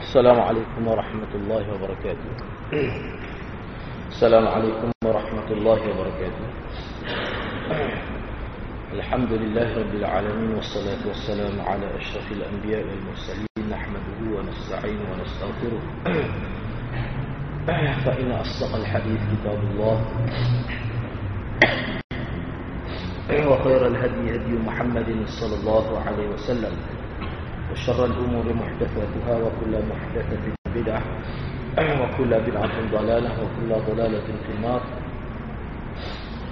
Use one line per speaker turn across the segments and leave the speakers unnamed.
السلام عليكم ورحمة الله وبركاته. السلام عليكم ورحمة الله وبركاته. الحمد لله رب العالمين والصلاة والسلام على أشرف الأنبياء والمرسلين نحمده ونستعين ونستغفره. فإن أصدق الحديث كتاب الله. وخير الهدي هدي محمد صلى الله عليه وسلم. وشر الأمور محدثاتها وكل محدثة بدعة وكل بدعة ضلالة وكل ضلالة في النار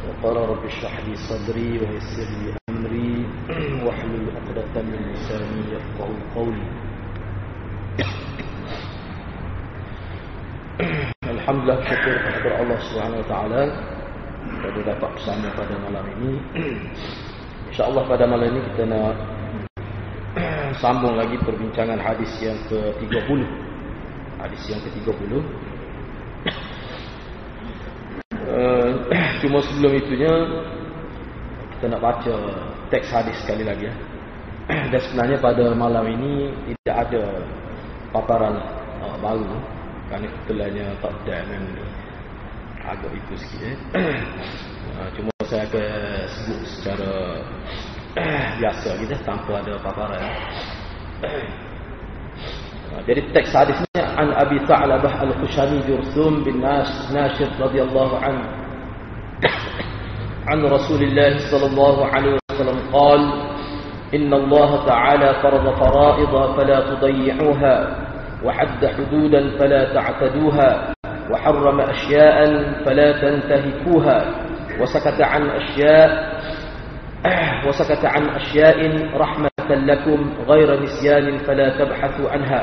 وقال رب اشرح لي صدري ويسر لي أمري واحلل عقدة من لساني يفقه قولي Alhamdulillah syukur kepada Allah Subhanahu wa taala pada dapat bersama pada malam ini. Insya-Allah pada malam ini kita nak sambung lagi perbincangan hadis yang ke-30. Hadis yang ke-30. Uh, cuma sebelum itunya kita nak baca teks hadis sekali lagi ya. Dan sebenarnya pada malam ini tidak ada paparan uh, baru kerana tak dan agak itu sikit eh. uh, cuma saya akan sebut secara biasa gitu tanpa ada paparan. Jadi teks hadisnya an Abi Tha'labah Al-Khushani Jursum bin Nas Nashid radhiyallahu anhu عن رسول الله صلى الله عليه وسلم قال إن الله تعالى فرض فرائض فلا تضيعوها وحد حدودا فلا تعتدوها وحرم أشياء فلا تنتهكوها وسكت عن أشياء وسكت عن أشياء رحمة لكم غير نسيان فلا تبحثوا عنها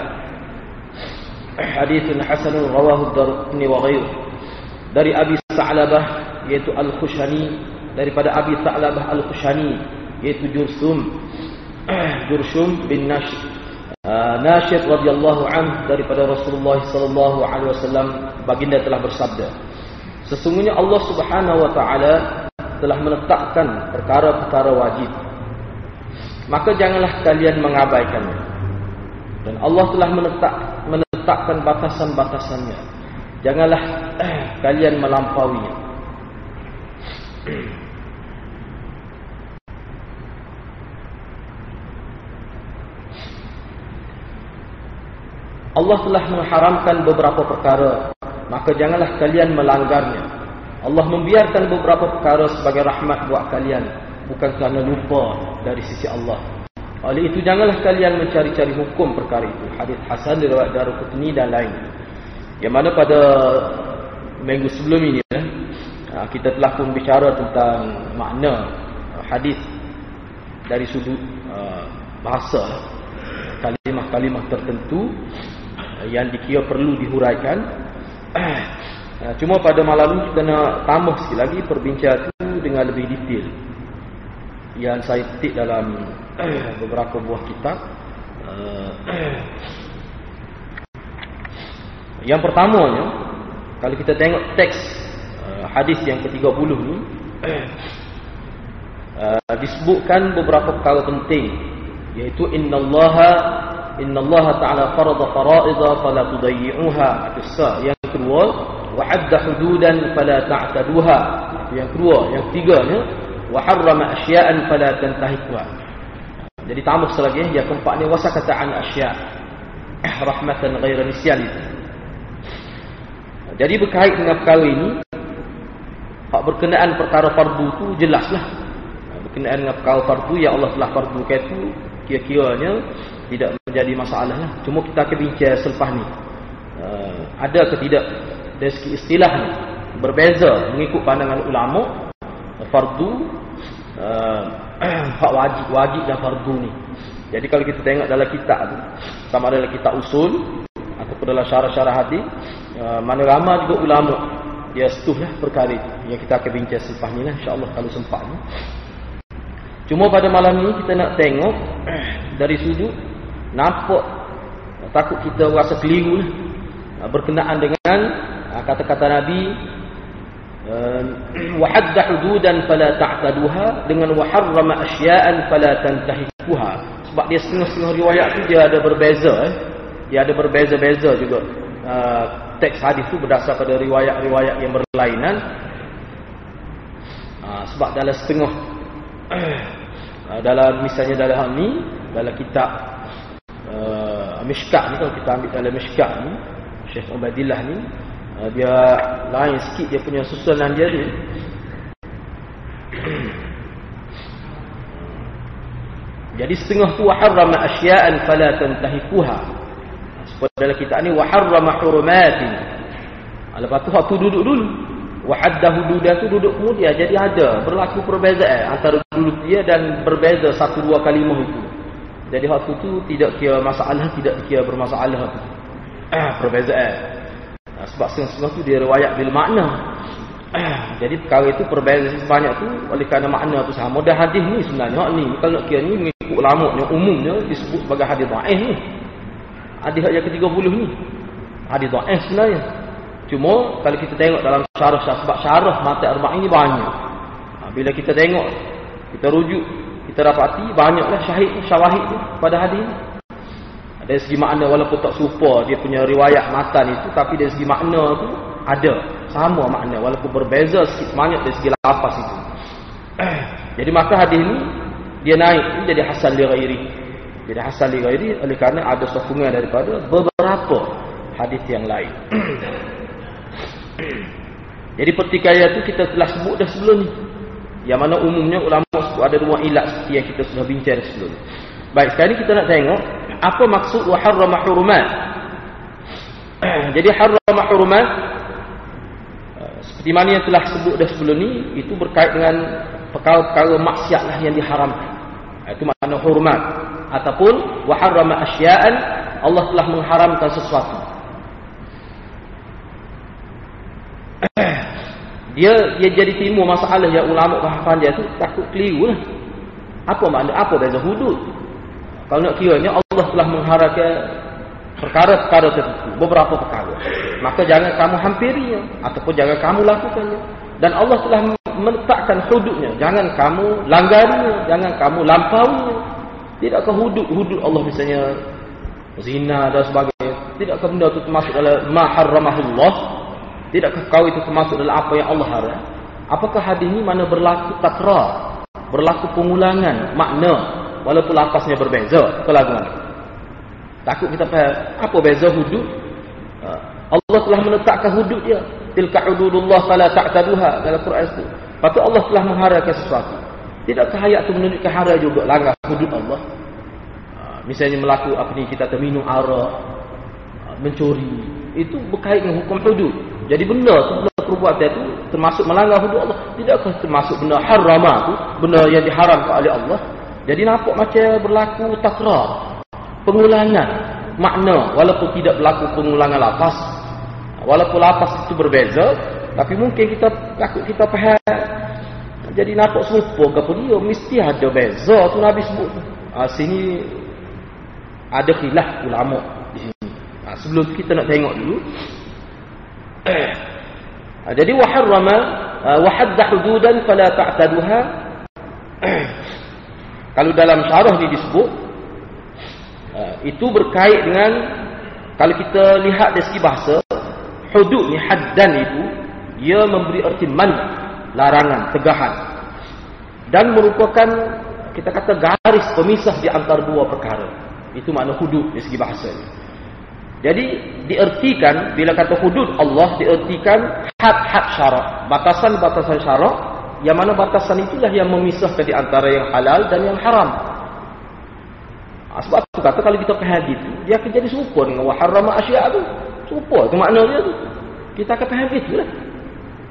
حديث حسن رواه الدرقني وغيره dari Abi Sa'labah yaitu Al-Khushani daripada Abi Sa'labah Al-Khushani yaitu Jursum Jursum bin Nashid uh, Nashid radhiyallahu an daripada Rasulullah sallallahu alaihi wasallam baginda telah bersabda Sesungguhnya Allah Subhanahu wa taala telah menetapkan perkara-perkara wajib. Maka janganlah kalian mengabaikannya. Dan Allah telah menetap, menetapkan batasan-batasannya. Janganlah eh, kalian melampauinya. Allah telah mengharamkan beberapa perkara, maka janganlah kalian melanggarnya. Allah membiarkan beberapa perkara sebagai rahmat buat kalian bukan kerana lupa dari sisi Allah. Oleh itu janganlah kalian mencari-cari hukum perkara itu. Hadis Hasan diriwayat Daruqutni dan lain. Yang mana pada minggu sebelum ini ya, kita telah pun bicara tentang makna hadis dari sudut bahasa kalimah-kalimah tertentu yang dikira perlu dihuraikan Cuma pada malam ini kita nak tambah sikit lagi perbincangan itu dengan lebih detail. Yang saya petik dalam beberapa buah kitab. Yang pertamanya, kalau kita tengok teks hadis yang ke-30 ni, disebutkan beberapa perkara penting. Iaitu innallaha innallaha ta'ala farada fara'idha fala tudayyi'uha. Yang kedua, wa'adda hududan fala ta'taduha yang kedua yang ketiganya wa harrama asya'an fala tantahiqha jadi tambah selagi yang keempat ni wasa an asya' eh, rahmatan ghaira nisyan itu. Jadi berkait dengan perkara ini hak berkenaan perkara fardu tu jelaslah. Berkenaan dengan perkara fardu yang Allah telah fardu ke itu kira-kiranya tidak menjadi masalah lah. cuma kita akan bincang selepas ni. Uh, ada atau tidak? Dari segi istilah ni berbeza mengikut pandangan ulama fardu uh, hak wajib wajib dan fardu ni. Jadi kalau kita tengok dalam kitab tu sama ada dalam kitab usul ataupun dalam syarah-syarah hadis uh, mana ramai juga ulama dia setuh lah perkara itu. Yang kita akan bincang selepas ni lah insyaAllah kalau sempat ni. Cuma pada malam ni kita nak tengok dari sudut nampak takut kita rasa keliru lah berkenaan dengan kata-kata Nabi wa hadda hududan fala ta'taduha dengan wa harrama asya'an fala tantahikuha sebab dia setengah-setengah riwayat tu dia ada berbeza eh. Dia ada berbeza-beza juga. Uh, teks hadis tu berdasar pada riwayat-riwayat yang berlainan. Uh, sebab dalam setengah dalam misalnya dalam hal ni dalam kitab uh, Mishkat ni kalau kita ambil dalam Mishkat ni Syekh Ubadillah ni uh, dia lain sikit dia punya susunan dia ni jadi setengah tu waharrama asya'an fala tantahikuha. Sebab dalam kitab ni waharrama hurumatin. Lepas tu waktu duduk dulu wahadda hududah tu duduk kemudian. Jadi ada berlaku perbezaan antara duduk dia dan berbeza satu dua kalimah itu. Jadi waktu tu tidak kira masalah tidak kira bermasalah tu. Perbezaan sebab setengah-setengah tu dia riwayat bil makna. Jadi perkara itu perbezaan sebanyak tu oleh kerana makna tu sama. Dan hadis ni sebenarnya ni kalau nak kira ni mengikut ulama yang umumnya disebut sebagai hadis dhaif ni. Hadis yang ke-30 ni. Hadis dhaif sebenarnya. Cuma kalau kita tengok dalam syarah sebab syarah mata arba'in ni banyak. Ha, bila kita tengok kita rujuk kita dapati banyaklah syahid syawahid tu pada hadis ni dari segi makna walaupun tak serupa dia punya riwayat matan itu tapi dari segi makna tu ada. Sama makna walaupun berbeza sikit sebanyak dari segi lafaz itu. Jadi maka hadis ini dia naik ini jadi hasan li ghairi. Jadi hasan li ghairi oleh kerana ada sokongan daripada beberapa hadis yang lain. Jadi pertikaian itu kita telah sebut dah sebelum ni. Yang mana umumnya ulama sebut ada dua ilat seperti yang kita sudah bincang sebelum ni baik sekarang kita nak tengok apa maksud wa harrama hurumat. Jadi harrama hurumat seperti mana yang telah sebut dah sebelum ni itu berkait dengan perkara-perkara maksiat lah yang diharamkan. Itu makna hormat ataupun wa harrama asya'an Allah telah mengharamkan sesuatu. Dia dia jadi timbul masalah yang ulama bahasan dia tu takut keliru lah. Apa makna apa beza hudud kalau nak kiranya Allah telah mengharamkan perkara-perkara tertentu, beberapa perkara. Maka jangan kamu hampirinya ataupun jangan kamu lakukannya. Dan Allah telah meletakkan hududnya, jangan kamu langgarinya, jangan kamu lampauinya. Tidakkah hudud-hudud Allah misalnya zina dan sebagainya, tidakkah benda itu termasuk dalam ma harramahullah? Tidakkah kau itu termasuk dalam apa yang Allah haram? Apakah hadis ini mana berlaku takrar, berlaku pengulangan makna walaupun lafaznya berbeza? Kelaguan. Takut kita faham apa beza hudud? Ha. Allah telah menetapkan hudud dia. Tilka hududullah fala ta'taduha dalam Quran itu. Patut Allah telah mengharamkan sesuatu. Tidakkah ayat itu menunjukkan haram juga langgar hudud Allah? Ha. Misalnya melaku apa ni kita terminum arak, ha, mencuri, itu berkait dengan hukum hudud. Jadi benda tu benda perbuatan itu termasuk melanggar hudud Allah. Tidakkah termasuk benda harama tu, benda yang diharamkan oleh Allah? Jadi nampak macam berlaku takrar pengulangan makna. Walaupun tidak berlaku pengulangan lafaz walaupun lafaz itu berbeza tapi mungkin kita takut kita faham. Jadi nampak serupa ke pun dia mesti ada beza tu Nabi sebut. Ha, sini ada khilaf ulama di sini. Ha, sebelum kita nak tengok dulu. Ha, jadi waharrama ha, wahadda hududan fala ta'taduha kalau dalam syarah ni disebut Ha, itu berkait dengan kalau kita lihat dari segi bahasa hudud ni haddan itu dia memberi erti man larangan tegahan. Dan merupakan kita kata garis pemisah di antara dua perkara. Itu makna hudud dari segi bahasa ni. Jadi diertikan bila kata hudud Allah diertikan had-had syarak batasan-batasan syarak yang mana batasan itulah yang memisahkan di antara yang halal dan yang haram Ha, sebab tu kata kalau kita faham gitu, dia akan jadi serupa dengan waharrama asya' tu. Serupa tu makna dia tu. Kita akan faham gitu lah.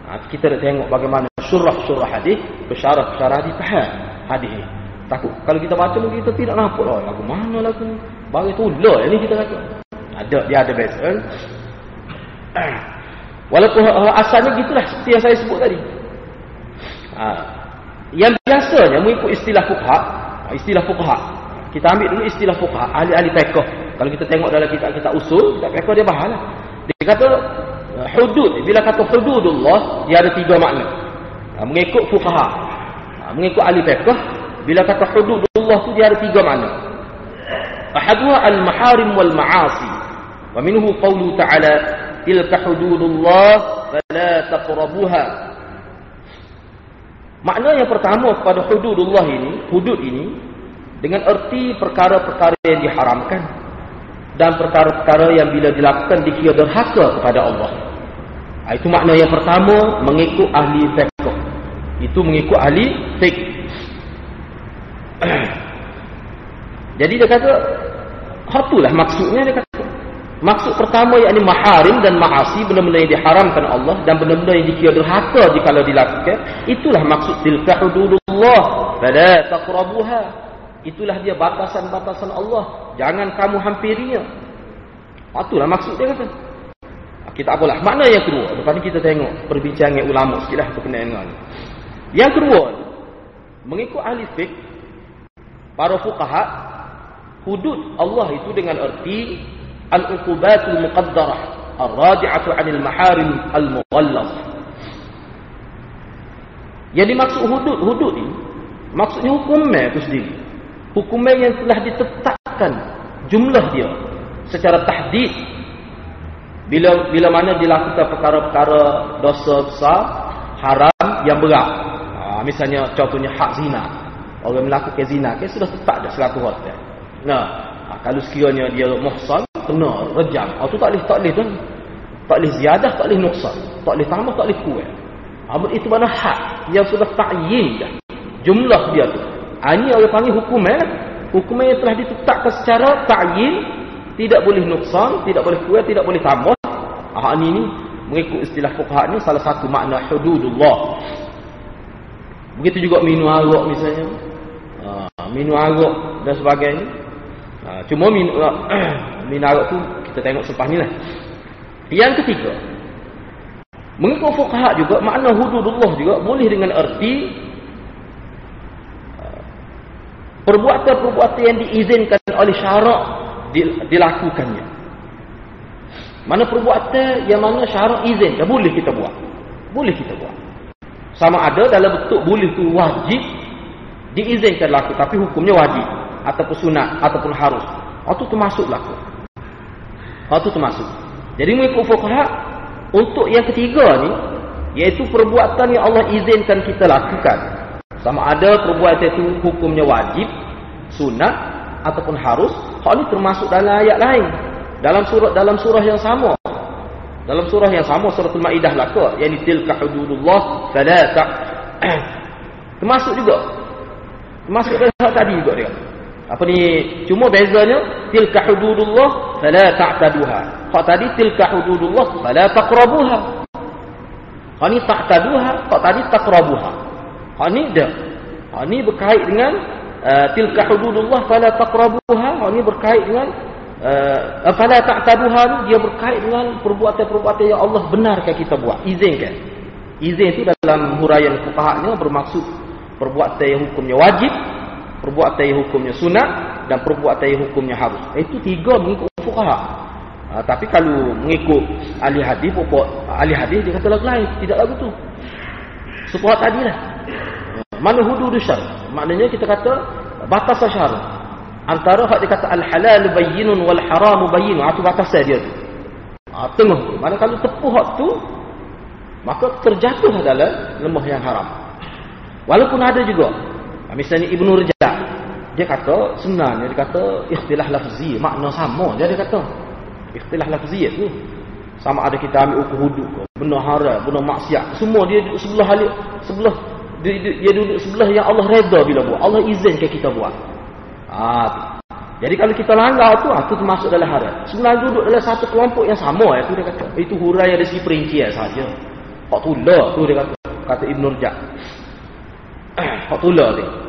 Ha, kita nak tengok bagaimana surah-surah hadis, bersyarah-bersyarah hadis, faham hadis ni. Takut. Kalau kita baca mungkin kita tidak nampak lah. Lagu mana lagu ni? Bagi tu lah ni kita kata. Ada, dia ada kan? Walaupun asalnya gitulah seperti yang saya sebut tadi. Ha, yang biasanya mengikut istilah fuqha, istilah fuqha, kita ambil dulu istilah fuqaha, ahli-ahli fiqh. Kalau kita tengok dalam kitab kita usul, kitab fiqh dia bahalah. Dia kata hudud, bila kata hududullah, dia ada tiga makna. Ha, mengikut fuqaha. Ha, mengikut ahli fiqh, bila kata hududullah tu dia ada tiga makna. Ahaduha al-maharim wal ma'asi. Wa minhu qawlu ta'ala tilka hududullah fala taqrabuha. Makna yang pertama kepada hududullah ini, hudud ini dengan erti perkara-perkara yang diharamkan dan perkara-perkara yang bila dilakukan dikira derhaka kepada Allah. Ha, itu makna yang pertama mengikut ahli fiqh. Itu mengikut ahli fiqh. Jadi dia kata, itulah maksudnya dia kata. Maksud pertama yakni maharim dan maasi benda-benda yang diharamkan Allah dan benda-benda yang dikira derhaka jika dilakukan, itulah maksud tilka hududullah fala taqrabuha. Itulah dia batasan-batasan Allah, jangan kamu hampirinya. Itulah maksud dia kata. Kita apalah makna yang kedua. Lepas ni kita tengok perbincangan ulama sikitlah berkenaan dengan Yang kedua, mengikut ahli fiqh para fuqaha hudud Allah itu dengan erti al-uqubatul muqaddarah ar-radi'atu 'anil maharim al-mughallaz. Yang dimaksud hudud hudud ini maksudnya hukumnya itu sendiri. Hukumnya yang telah ditetapkan jumlah dia secara tahdid bila bila mana dilakukan perkara-perkara dosa besar haram yang berat. Ha, misalnya contohnya hak zina. Orang melakukan zina ke sudah tetap dah seratus hotel. Nah, ha, kalau sekiranya dia muhsan kena rejam. Oh tu tak boleh tak boleh tu. Tak boleh ziyadah, tak boleh nuksan. Tak boleh tambah, tak boleh kurang. Amat itu mana hak yang sudah ta'yin dah. Jumlah dia tu. Ha, ini orang panggil hukum eh. Hukum yang telah ditetapkan secara ta'yin. Tidak boleh nuksan, tidak boleh kurang, tidak boleh tambah. Ha, ini ni mengikut istilah fuqaha ni salah satu makna hududullah. Begitu juga minum arak misalnya. Ha, minum arak dan sebagainya. Ha, cuma minum minarat tu kita tengok selepas ni lah. Yang ketiga, mengikut fuqaha juga makna hududullah juga boleh dengan erti uh, perbuatan-perbuatan yang diizinkan oleh syarak dilakukannya. Mana perbuatan yang mana syarak izin, dah boleh kita buat. Boleh kita buat. Sama ada dalam bentuk boleh tu wajib diizinkan laku tapi hukumnya wajib ataupun sunat ataupun harus. Itu termasuk laku. Hal itu termasuk. Jadi mengikut fuqaha untuk yang ketiga ni iaitu perbuatan yang Allah izinkan kita lakukan. Sama ada perbuatan itu hukumnya wajib, sunat ataupun harus. Hal ini termasuk dalam ayat lain. Dalam surah dalam surah yang sama. Dalam surah yang sama surah Al-Maidah lah ke yang tilka hududullah fala ta termasuk juga. Termasuk dalam hal tadi juga dia. Apa ni? Cuma bezanya tilka hududullah fala ta'taduha. Hak tadi tilka hududullah fala taqrabuha. Hak ni ta'taduha, hak tadi taqrabuha. Hak ni dah. Hak ni berkait dengan uh, tilka hududullah fala taqrabuha. Hak ni berkait dengan uh, fala ta'taduha dia berkait dengan perbuatan-perbuatan yang Allah benarkan kita buat, izinkan. Izin itu dalam huraian fuqaha bermaksud perbuatan yang hukumnya wajib perbuatan yang hukumnya sunat dan perbuatan yang hukumnya harus. Itu tiga mengikut fuqaha. Ha, tapi kalau mengikut ahli hadis pokok ahli hadis dia kata lagu lain, tidak lagu tu. Sepuhat tadi lah. Mana hudud syar? Maknanya kita kata batas syar. Antara hak dia kata al-halal bayyinun wal haram bayyin. Itu ha, batas dia tu. Ha, tengah. Mana kalau tepuh hak tu maka terjatuh dalam lemah yang haram. Walaupun ada juga misalnya Ibnu Rajab dia kata sebenarnya dia kata ikhtilah lafzi makna sama je dia kata. Ikhtilah lafzi itu sama ada kita ambil ukur hudud ke benar haram benar maksiat semua dia duduk sebelah halik sebelah dia, dia, dia duduk sebelah yang Allah reda bila buat Allah izinkan kita buat. Ha, jadi kalau kita langgar tu itu termasuk dalam haram sebenarnya duduk dalam satu kelompok yang sama itu dia kata. Itu hurai dari segi perincian saja. Hak tu dia kata kata Ibnu Rajab. Hak tulah dia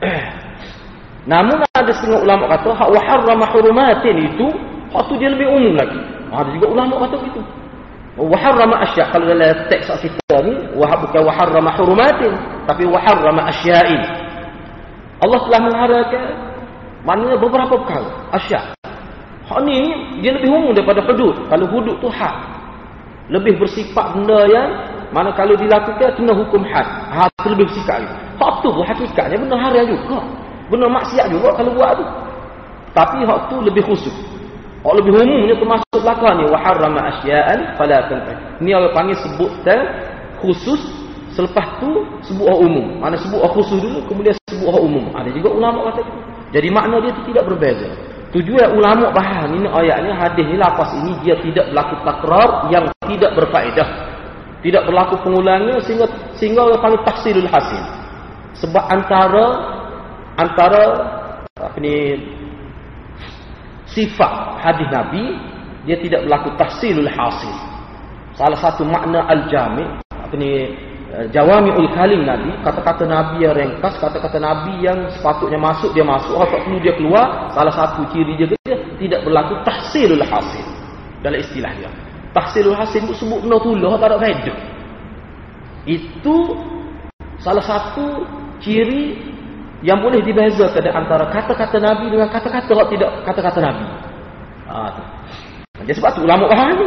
Namun ada setengah ulama kata hak wa harrama hurumatin itu hak tu dia lebih umum lagi. Ada juga ulama kata begitu. Wa harrama asya kalau dalam teks kita ni wa bukan wa harrama hurumatin tapi wa harrama asya'in. Allah telah mengharamkan maknanya beberapa perkara asya. Hak ni dia lebih umum daripada hudud. Kalau hudud tu hak lebih bersifat benda yang mana kalau dilakukan kena hukum had. Hak lebih bersifat. Hak tu hakikatnya benda haram juga. Benar maksiat juga kalau buat tu. Tapi hak tu lebih khusus. Hak lebih umumnya termasuk belakang ni. Waharrama asya'an fala tanfah. Ni orang panggil sebut khusus. Selepas tu sebut hak umum. Mana sebut hak khusus dulu kemudian sebut hak umum. Ada juga ulama kata itu. Jadi makna dia tu tidak berbeza. Tujuan ulama bahan ini ayatnya hadis ni lapas ini dia tidak berlaku takrar yang tidak berfaedah. Tidak berlaku pengulangnya sehingga sehingga orang panggil tahsilul hasil. Sebab antara antara apa ni sifat hadis Nabi dia tidak berlaku tahsilul hasil. Salah satu makna al-jami' apa ni Eh, jawami'ul kalim Nabi, kata-kata Nabi yang ringkas, kata-kata Nabi yang sepatutnya masuk, dia masuk, apa perlu dia keluar, salah satu ciri dia, dia tidak berlaku tahsilul hasil dalam istilah dia. Tahsilul hasil itu sebut benda tulah, tak ada faedah. Itu salah satu ciri yang boleh dibezakan antara kata-kata Nabi dengan kata-kata yang tidak kata-kata Nabi. Ha, Jadi sebab tu ulama faham ni.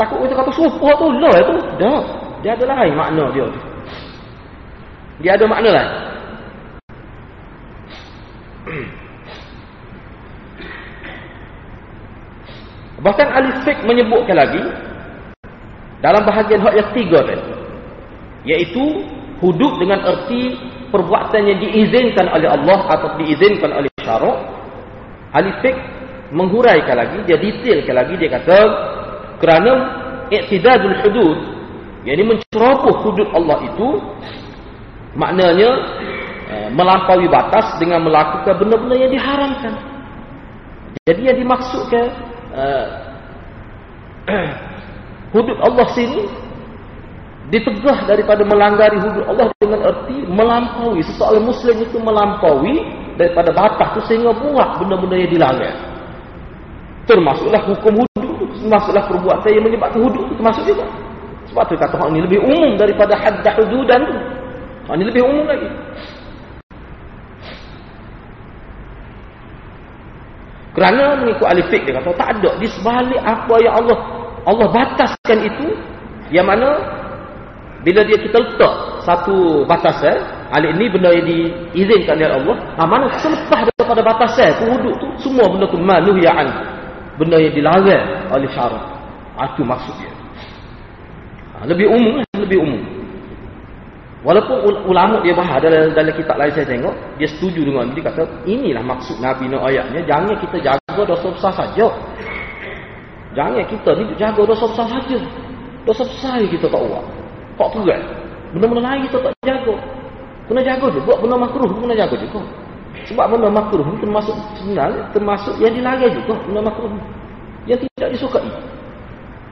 Takut kita kata sumpah tu lah itu. Dah. Dia ada lain makna dia tu. Dia ada makna lain. Bahkan ahli fiqh menyebutkan lagi dalam bahagian hak yang tiga tadi. Iaitu hudud dengan erti perbuatan yang diizinkan oleh Allah atau diizinkan oleh syarak. Ahli fiqh menghuraikan lagi, dia detailkan lagi, dia kata kerana i'tidadul hudud yang ini menceroboh hudud Allah itu maknanya eh, melampaui batas dengan melakukan benda-benda yang diharamkan. Jadi yang dimaksudkan uh, hudud Allah sini ditegah daripada melanggari hudud Allah dengan erti melampaui seseorang muslim itu melampaui daripada batas itu sehingga buat benda-benda yang dilanggar. Termasuklah hukum hudud, termasuklah perbuatan yang menyebabkan hudud termasuk juga. Sebab tu kata hak ni lebih umum daripada haddah hududan tu. Hak ni lebih umum lagi. Kerana mengikut ahli fiqh dia kata tak ada di sebalik apa yang Allah Allah bataskan itu yang mana bila dia kita letak satu batasan ahli ini benda yang diizinkan oleh Allah ha, mana selepas daripada batasan tu tu semua benda tu manuh ya'an benda yang dilarang oleh syarat itu ha, maksud dia Ha, lebih umum lebih umum. Walaupun ulama dia bahas dalam, dalam kitab lain saya tengok, dia setuju dengan dia kata, inilah maksud Nabi nak ayatnya, jangan kita jaga dosa besar saja. Jangan kita ni jaga dosa besar saja. Dosa besar kita tak buat. Tak terat. Benda-benda lain kita tak jaga. Kena jaga juga. Benda makruh kena jaga juga. Sebab benda makruh ni termasuk sebenarnya, termasuk yang dilarang juga. Benda makruh Yang tidak disukai.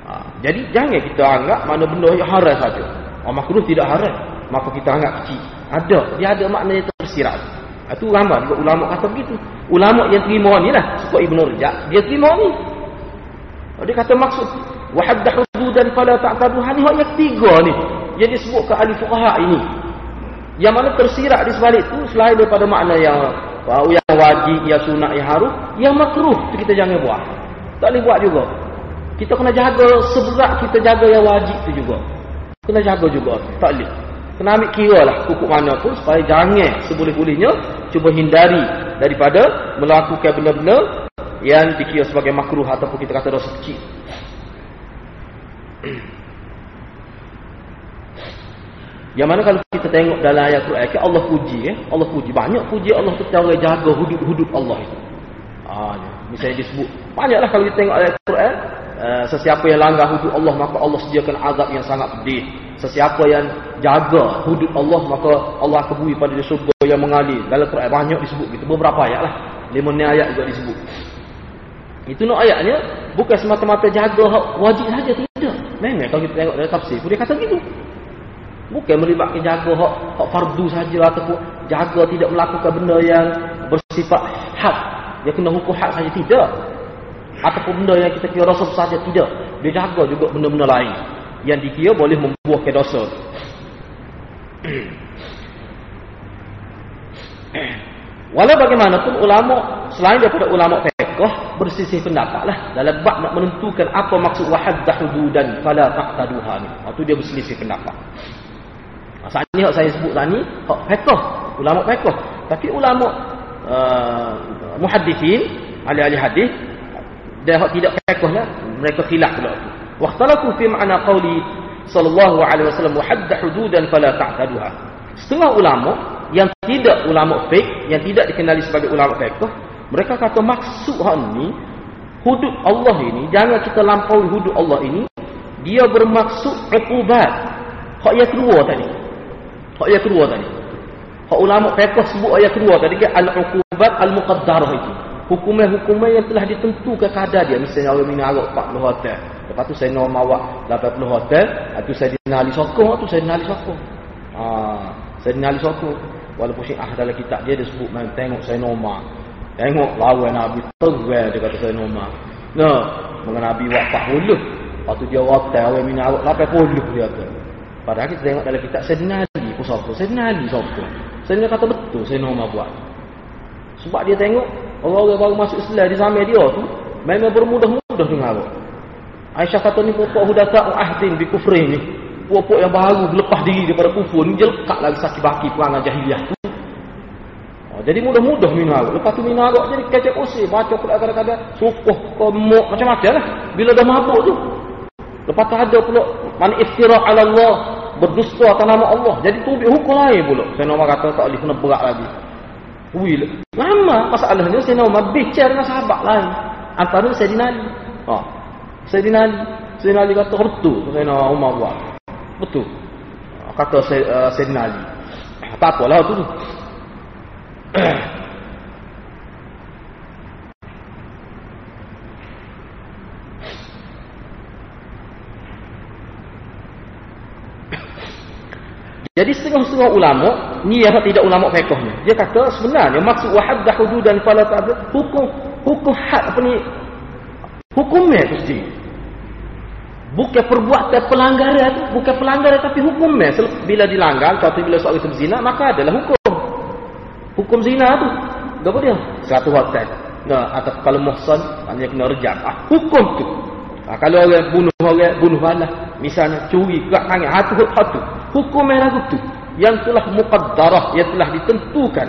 Ha, jadi jangan kita anggap mana benda yang haram saja. Oh, makruh tidak haram. Maka kita anggap kecil. Ada. Dia ada makna yang tersirat. Itu ha, ramai juga ulama kata begitu. Ulama yang terima ni lah. Sebab Ibn Rajab. Dia terima ni. Oh, dia kata maksud. Wahaddah hududan pada ta'taduhan ni. Yang tiga ni. Yang disebut ke ahli fuqaha ini. Yang mana tersirat di sebalik itu. Selain daripada makna yang yang wajib, yang sunat, yang harum. Yang makruh. Itu kita jangan buat. Tak boleh buat juga. Kita kena jaga seberat kita jaga yang wajib tu juga. Kena jaga juga. Tak boleh. Kena ambil kira lah hukum mana pun supaya jangan seboleh-bolehnya cuba hindari daripada melakukan benda-benda yang dikira sebagai makruh ataupun kita kata dosa kecil. Yang mana kalau kita tengok dalam ayat Quran Allah puji eh? Allah puji banyak puji Allah tu cara jaga hudud-hudud Allah itu. Ah, misalnya disebut banyaklah kalau kita tengok ayat Quran Eh, sesiapa yang langgar hudud Allah maka Allah sediakan azab yang sangat pedih. Sesiapa yang jaga hudud Allah maka Allah akan bui pada dia surga yang mengalir. Dalam Quran banyak disebut gitu. Beberapa ayat lah. Lima ni ayat juga disebut. Itu nak ayatnya bukan semata-mata jaga wajib saja tidak. Memang kalau kita tengok dalam tafsir dia kata gitu. Bukan melibatkan jaga hak, hak fardu saja ataupun jaga tidak melakukan benda yang bersifat had. Dia kena hukum had saja tidak. Ataupun benda yang kita kira dosa saja tidak. Dia jaga juga benda-benda lain yang dikira boleh membuahkan dosa. Walau bagaimanapun ulama selain daripada ulama fiqh bersisih pendapat lah. Dalam bab nak menentukan apa maksud wahaddah hududan fala taqtaduha ni. Itu dia berselisih pendapat Saat ni saya sebut tadi hak fiqh ulama fiqh. Tapi ulama uh, muhaddithin ahli-ahli hadis dia tidak fiqh lah mereka khilaf pula. Tu waqtalaku fi ma'na qawli sallallahu alaihi wasallam hadda hududan fala ta'taduha. Setengah ulama yang tidak ulama fiqh yang tidak dikenali sebagai ulama fiqh mereka kata maksud hal ni hudud Allah ini jangan kita lampaui hudud Allah ini dia bermaksud uqubat. Hak yang kedua tadi hak yang kedua tadi Hak ulama fiqh sebut ayat kedua tadi ke al-uqubat al-muqaddarah itu. Hukuman-hukuman yang telah ditentukan kadar dia. Misalnya orang minum arak 40 hotel. Lepas tu saya nak mawak 80 hotel. Itu saya dinali sokong. Itu saya dinali sokong. Ha, saya dinali sokong. Walaupun syiah dalam kitab dia, dia sebut main tengok saya normal. Tengok lawan Nabi terwel dia kata saya normal. Nah, mengenai Nabi wak 40. Lepas tu dia hotel orang minum arak 80 dia kata. Padahal kita tengok dalam kitab saya dinali siapa. Saya dinali siapa. Saya kata betul saya nak buat. Sebab dia tengok orang-orang baru masuk Islam di zaman dia tu memang bermudah-mudah dengan Allah. Aisyah kata ni pokok hudata ahdin bi kufri ni. Pokok yang baru lepas diri daripada kufur ni jelekat lagi sakit baki perangai jahiliah tu. Oh, jadi mudah-mudah minum arak. Lepas tu minum arak jadi kecek usir. Baca pula kadang-kadang sukuh, kemuk, macam-macam lah. Bila dah mabuk tu. Lepas tu ada pula man iftira ala Allah berdusta atas nama Allah. Jadi tu hukum lain pula. Saya nak kata tak boleh kena berat lagi. Will. Lama masalahnya saya nak bicara dengan sahabat lain. Antara saya dinali. Ha. Saya dinali. Saya dinali kata betul. Nak Umar buat. Betul. Kata saya, uh, saya dinali. Tak apalah tu. Jadi setengah-setengah ulama ni yang tidak ulama fiqh ni. Dia kata sebenarnya maksud wahadda hududan fala ta'd hukum hukum had apa ni hukumnya tu sendiri. Bukan perbuatan pelanggaran tu, bukan pelanggaran tapi hukumnya bila dilanggar atau bila seorang itu berzina maka adalah hukum. Hukum zina tu. Apa dia? Satu hotel. Nah, atau kalau muhsan maknanya kena rejam. Ah, hukum tu. Ah, kalau orang bunuh orang bunuh balas, misalnya curi kat tangan hatu hatu hukum merah itu yang telah muqaddarah yang telah ditentukan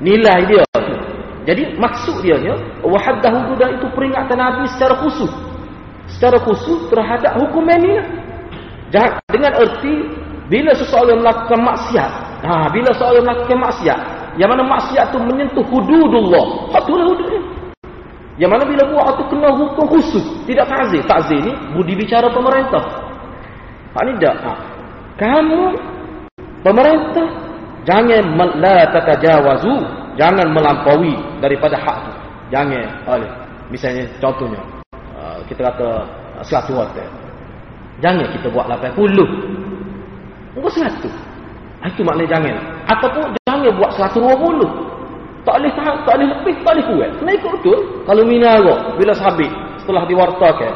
nilai dia tu. Jadi maksud dia nya wahaddah hududah itu peringatan Nabi secara khusus. Secara khusus terhadap hukum ini. Jangan dengan erti bila seseorang melakukan maksiat. Ha, bila seseorang melakukan maksiat, yang mana maksiat itu menyentuh hududullah. Itulah hududnya. Yang mana bila buat itu kena hukum khusus. Tidak takzir. Takzir ini budi bicara pemerintah. Ha, ini tak. Ha kamu pemerintah jangan la tatajawazu jangan melampaui daripada hak itu jangan oleh misalnya contohnya uh, kita kata uh, satu hotel jangan kita buat 80 enggak satu ah, itu maknanya jangan ataupun jangan buat 120 tak boleh tahan, tak boleh lebih, tak boleh kuat. Kena ikut betul. Kalau minarok, bila sabit, setelah diwartakan,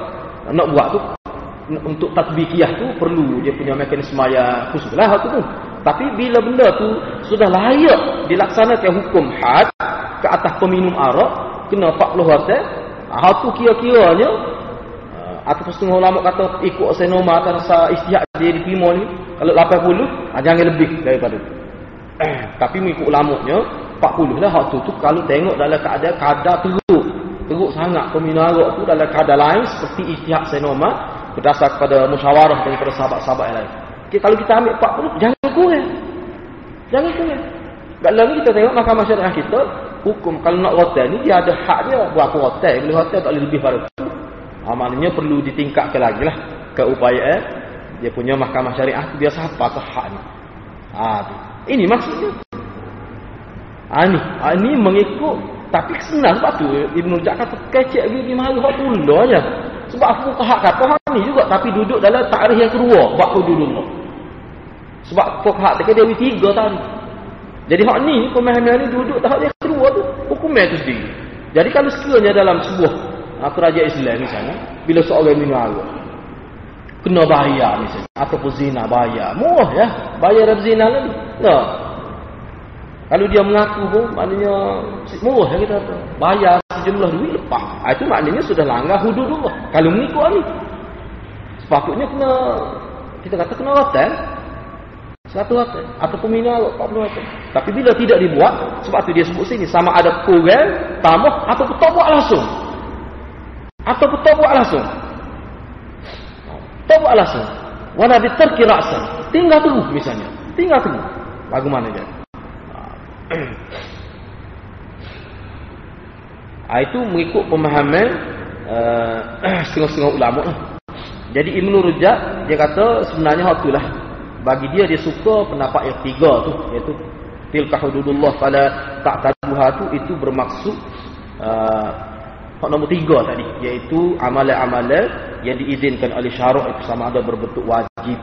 nak buat tu, untuk tatbikiyah tu perlu dia punya mekanisme yang khusus lah tu tapi bila benda tu sudah layak dilaksanakan hukum had ke atas peminum arak kena 40 hotel ha tu kira-kiranya ah, atau setengah ulama kata ikut senoma atas rasa istihad dia diterima ni kalau 80 ha, jangan lebih daripada tu tapi mengikut ulamanya 40 lah hak tu tu kalau tengok dalam keadaan kadar teruk teruk sangat peminum arak tu dalam keadaan lain seperti istihad senoma berdasar kepada musyawarah daripada sahabat-sahabat yang lain. Okay, kalau kita ambil 40, jangan kurang. Jangan kurang. Tak lagi kita tengok mahkamah syariah kita, hukum kalau nak hotel ni, dia ada hak dia berapa hotel. Bila hotel tak boleh lebih pada itu. Ha, maknanya perlu ditingkatkan lagi lah keupayaan dia punya mahkamah syariah tu apa ke hak ni. Ha, tu. Ini maksudnya. Ha, ni. Ha, ini mengikut tapi senang sebab tu Ibn Rujak kata kecek pergi mahal hak tu aja. Sebab aku fuqaha kata hak ni juga tapi duduk dalam takrif yang kedua bab hududullah. Sebab fuqaha dekat dia tiga tadi. Jadi hak ni pemahaman ni duduk tahap yang kedua tu hukum itu sendiri. Jadi kalau sekiranya dalam sebuah uh, kerajaan Islam misalnya bila seorang minum arak kena bayar misalnya ataupun zina bayar. Murah ya, bayar zina lagi. Nah, kalau dia mengaku pun maknanya murah ya kita kata. Bayar sejumlah duit lepas. Ha, itu maknanya sudah langgar hudud Allah. Kalau mengikut ni. Sepatutnya kena kita kata kena rotan. Satu. Ataupun minal empat puluh ratus. Tapi bila tidak dibuat, sebab tu dia sebut sini, sama ada kurang, tambah, ataupun tak buat langsung. Ataupun tak buat langsung. Tak buat langsung. Wala bitarki ra'san. Tinggal terus misalnya. Tinggal terus. Bagaimana dia? Ha, itu mengikut pemahaman uh, setengah-setengah ulama lah. Jadi Ibn Rujak dia kata sebenarnya hak itulah bagi dia dia suka pendapat yang tiga tu iaitu tilka hududullah fala ta'taduha tu itu bermaksud uh, nombor tiga tadi iaitu amalan-amalan yang diizinkan oleh syarak itu sama ada berbentuk wajib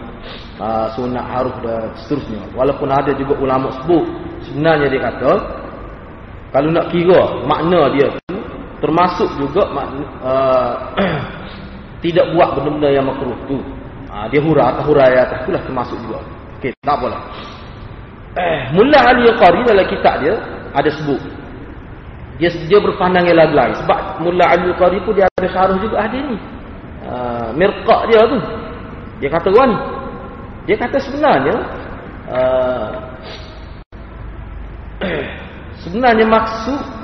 uh, sunat harus dan seterusnya walaupun ada juga ulama sebut sebenarnya dia kata kalau nak kira makna dia termasuk juga makna, uh, tidak buat benda-benda yang makruh tu. Ha, dia hura atau huraya atas itulah termasuk juga. Okey, tak apalah. Eh, Mullah Ali Al-Qari dalam kitab dia ada sebut. Dia dia berpandang yang lain sebab Mullah Ali Al-Qari pun dia ada syarah juga hadis ni. Uh, mirqa dia tu. Dia kata kan dia kata sebenarnya uh, sebenarnya maksud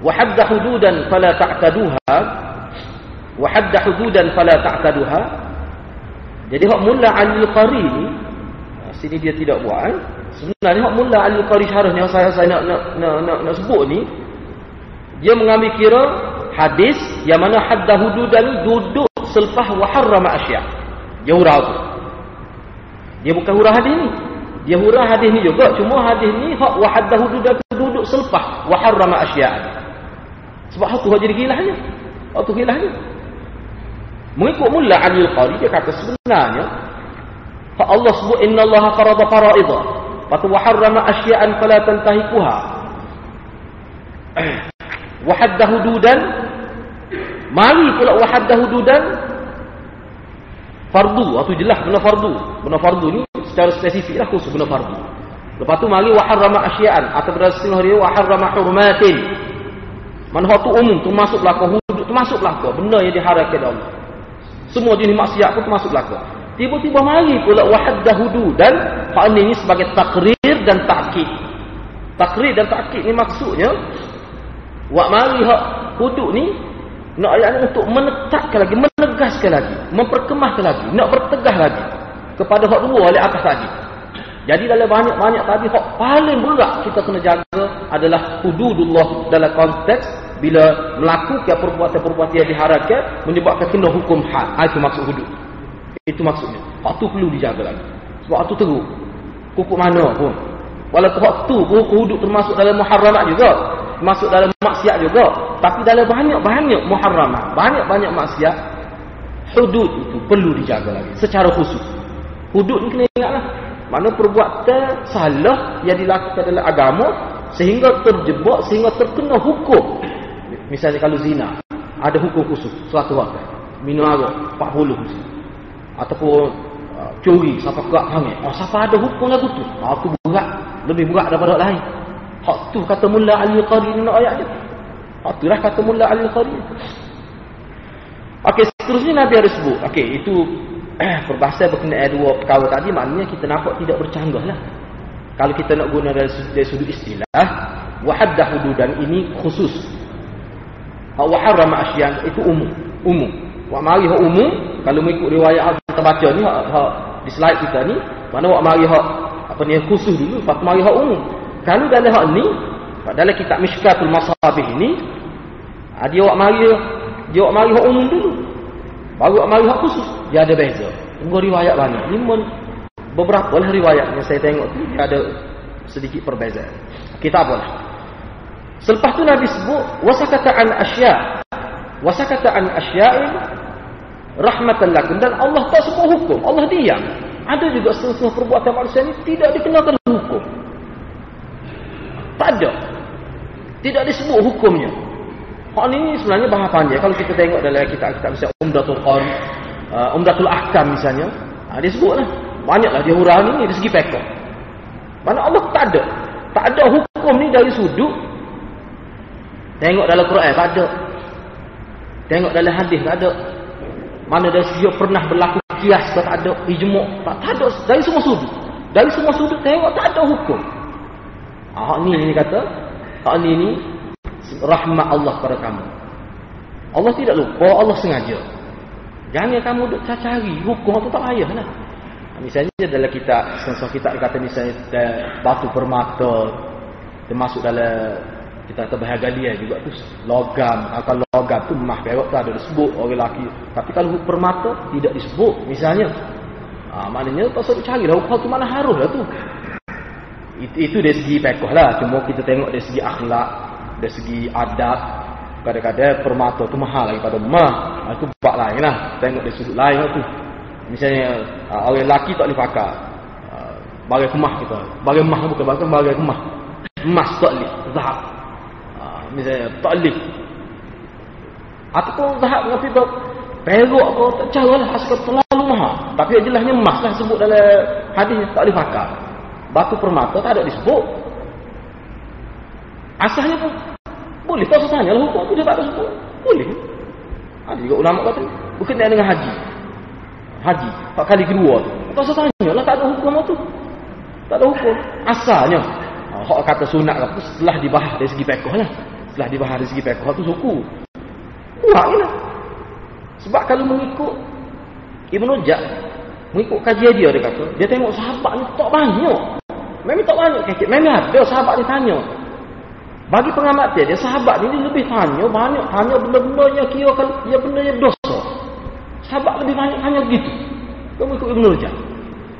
وحد حدودا فلا تعتدوها وحد hududan فلا ta'taduha. Jadi hak mula al-qari ni ha, sini dia tidak buat. Sebenarnya hak mula al-qari syarahnya saya saya nak nak, nak nak nak sebut ni dia mengambil kira hadis yang mana hadda hududan duduk selepas wa harrama asya dia hurah tu. Dia bukan hurah hadis ni dia hurah hadis ni juga cuma hadis ni hak wa hadda hududan duduk selepas wa harrama asya sebab hak tu hak jadi gilahnya. Hak tu gilahnya. Mengikut mula Ali Al-Qari dia kata sebenarnya hak Allah sebut inna Allah farada fara'idha. Patu wa harrama asya'an fala tantahikuha. wa hadda hududan mari pula wa hadda hududan fardu atau jelas benar fardu. Benar fardu ni secara spesifik lah khusus benar fardu. Lepas tu mari wa harrama asya'an atau berdasarkan hari wa harrama hurmatin. Mana tu umum tu masuk belaka hudud tu masuk belaka benda yang diharamkan Allah. Semua jenis maksiat pun masuk belaka. Tiba-tiba mari pula wahaddah hudud dan hak ini sebagai takrir dan takkid. Takrir dan takkid ni maksudnya wa mari hak hudud ni nak ayat untuk menetapkan lagi, menegaskan lagi, memperkemahkan lagi, nak bertegah lagi kepada hak dua oleh atas tadi. Jadi dalam banyak-banyak tadi hak paling berat kita kena jaga adalah hududullah dalam konteks bila melakukan perbuatan-perbuatan yang diharamkan menyebabkan kena hukum had. Ha, itu maksud hudud. Itu maksudnya. Hak tu perlu dijaga lagi. Sebab tu teruk. Kukuk mana pun. Walaupun hak tu hudud termasuk dalam muharramat juga. Termasuk dalam maksiat juga. Tapi dalam banyak-banyak muharramat. Banyak-banyak maksiat. Hudud itu perlu dijaga lagi. Secara khusus. Hudud ni kena ingatlah. Mana perbuatan salah yang dilakukan dalam agama sehingga terjebak sehingga terkena hukum. Misalnya kalau zina ada hukum khusus suatu waktu minum arak 40 khusus. Ataupun uh, curi sampai kerak hamil. Oh siapa ada hukum lagu tu? Oh, aku berat, lebih berat daripada lain. Hak tu kata Mullah Ali Qari nak ayat dia. Hak tu lah kata Mullah Ali Qari. Okey, seterusnya Nabi ada sebut. Okey, itu perbahasan berkenaan dua perkara tadi maknanya kita nampak tidak bercanggah lah. Kalau kita nak guna dari, dari sudut istilah, wahaddah hududan ini khusus. Wa harrama asyan itu umum, umum. Wa mari hak umum, kalau mengikut riwayat yang kita baca ni hak, hak di slide kita ni, mana wa mari hak apa ni khusus dulu, pak mari hak umum. Kalau dalam hak ni, dalam kitab Mishkatul Masabih ini, ah, dia wa mari dia wa mari hak umum dulu. Baru amal hak khusus dia ada beza. Tunggu riwayat banyak. Lima beberapa lah riwayat yang saya tengok tu dia ada sedikit perbezaan. Kita lah. Selepas tu Nabi sebut wasakata an asya. Wasakata an asya'in rahmatan lakum dan Allah tak semua hukum. Allah diam. Ada juga setengah perbuatan manusia ini tidak dikenakan hukum. Tak ada. Tidak disebut hukumnya. Hal ini sebenarnya bahasan panjang. Kalau kita tengok dalam kitab-kitab misalnya Umdatul Qari, uh, Umdatul Ahkam misalnya, uh, dia sebutlah. Banyaklah dia hurah ni dari segi pekok. Mana Allah tak ada. Tak ada hukum ni dari sudut. Tengok dalam Quran tak ada. Tengok dalam hadis tak ada. Mana dari segi pernah berlaku kias tak ada ijmu' tak, tak ada dari semua sudut. Dari semua sudut tengok tak ada hukum. Ah ni ni kata, hak ni ni rahmat Allah kepada kamu. Allah tidak lupa, Allah sengaja. Jangan kamu duk cari hukum tu tak payahlah. Misalnya dalam kitab, setengah kitab kata misalnya batu permata termasuk dalam kita kata bahagia dia juga tu logam kalau logam tu mah perak tu ada disebut orang lelaki tapi kalau permata tidak disebut misalnya ha, maknanya tak usah cari lah hukum tu mana harus lah tu itu, itu dari segi pekoh lah cuma kita tengok dari segi akhlak dari segi adab kadang-kadang permata tu mahal lagi pada mah itu ha, bak lain lah. Tengok dari sudut lain tu. Misalnya ha, orang lelaki tak boleh pakai. Ha, bagai kemah kita. Bagai mah bukan bagai bagai kemah emas tak boleh zahab. Misalnya taklif ataupun zahab dengan fitur perok apa tak cara lah. Terlalu mahal. Tapi jelasnya emas lah sebut dalam hadis tak boleh pakai. Batu permata tak ada disebut. Asalnya pun boleh usah tanya lah hukum. Dia tak ada sebut boleh. Ada juga ulama kata berkenaan dengan haji. Haji tak kali kedua tu. Usah tanya lah tak ada hukum tu tak ada hukum. Asalnya. Hak kata sunat setelah dibahas dari segi pekoh lah. Setelah dibahas dari segi fiqh tu suku. Buatlah sebab kalau mengikut Ibnu Jad mengikut kajian dia dia kata dia tengok sahabat ni tak banyak. Memang tak banyak memang ada sahabat ni tanya bagi pengamat dia, dia sahabat ni dia lebih tanya banyak tanya benda-benda yang kira kan dia benda yang dosa sahabat lebih banyak tanya begitu kamu ikut Ibnu Jad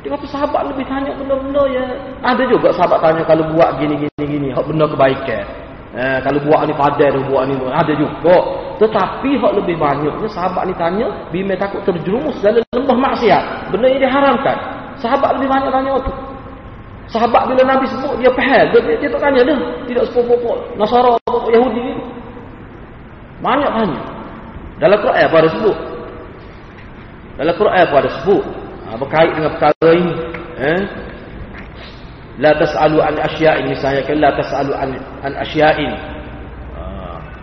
dia kata sahabat lebih tanya benda-benda yang ada juga sahabat tanya kalau buat gini gini gini hak benda kebaikan Eh, kalau buat ni padan, buat ni ada juga. Tetapi hak lebih banyaknya sahabat ni tanya, bima takut terjerumus dalam lembah maksiat. Benda yang diharamkan. Sahabat lebih banyak tanya waktu. Sahabat bila Nabi sebut dia faham, dia, dia, dia tak tanya dah. Tidak sepupu-pupu Nasara atau Yahudi ni. Banyak tanya. Dalam Quran apa ada sebut? Dalam Quran apa ada sebut? Ha, berkait dengan perkara ini. Eh? la tas'alu an asya'in misalnya kan la tas'alu an an asya'in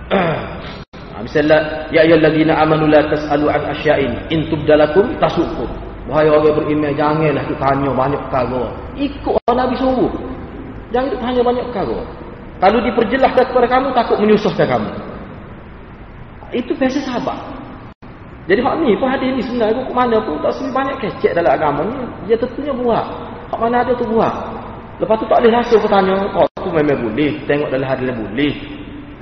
ah, misalnya ya ayyuhallazina amanu la tas'alu an asya'in in tubdalakum tasukum wahai orang beriman janganlah kita tanya banyak perkara ikut nabi suruh jangan kita tanya banyak perkara kalau diperjelaskan kepada kamu takut menyusahkan kamu itu biasa sahabat jadi hak ni pun hadis ni sebenarnya kok mana pun tak sempat banyak kecek dalam agama ni dia tentunya buat hak mana ada tu buat Lepas tu tak boleh rasa bertanya. Oh, tu memang boleh. Tengok dalam hadis boleh.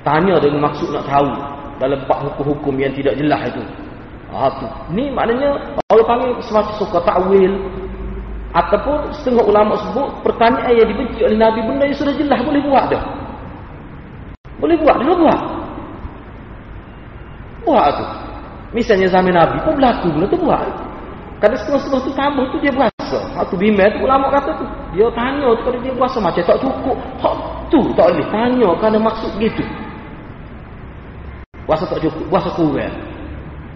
Tanya dengan maksud nak tahu. Dalam bab hukum-hukum yang tidak jelas itu. Ha, tu. Ni maknanya orang panggil semacam suka takwil. Ataupun setengah ulama sebut pertanyaan yang dibenci oleh Nabi benda yang sudah jelas boleh buat dah. Boleh buat dah buat. Buat tu. Misalnya zaman Nabi pun berlaku benda tu buat. Kadang setengah-setengah tu tambah tu dia berasa. Hak tu bimbang tu ulama kata tu. Dia tanya tu kalau dia berasa macam tak cukup. Hak tu tak boleh tanya kerana maksud gitu. Berasa tak cukup, berasa kurang.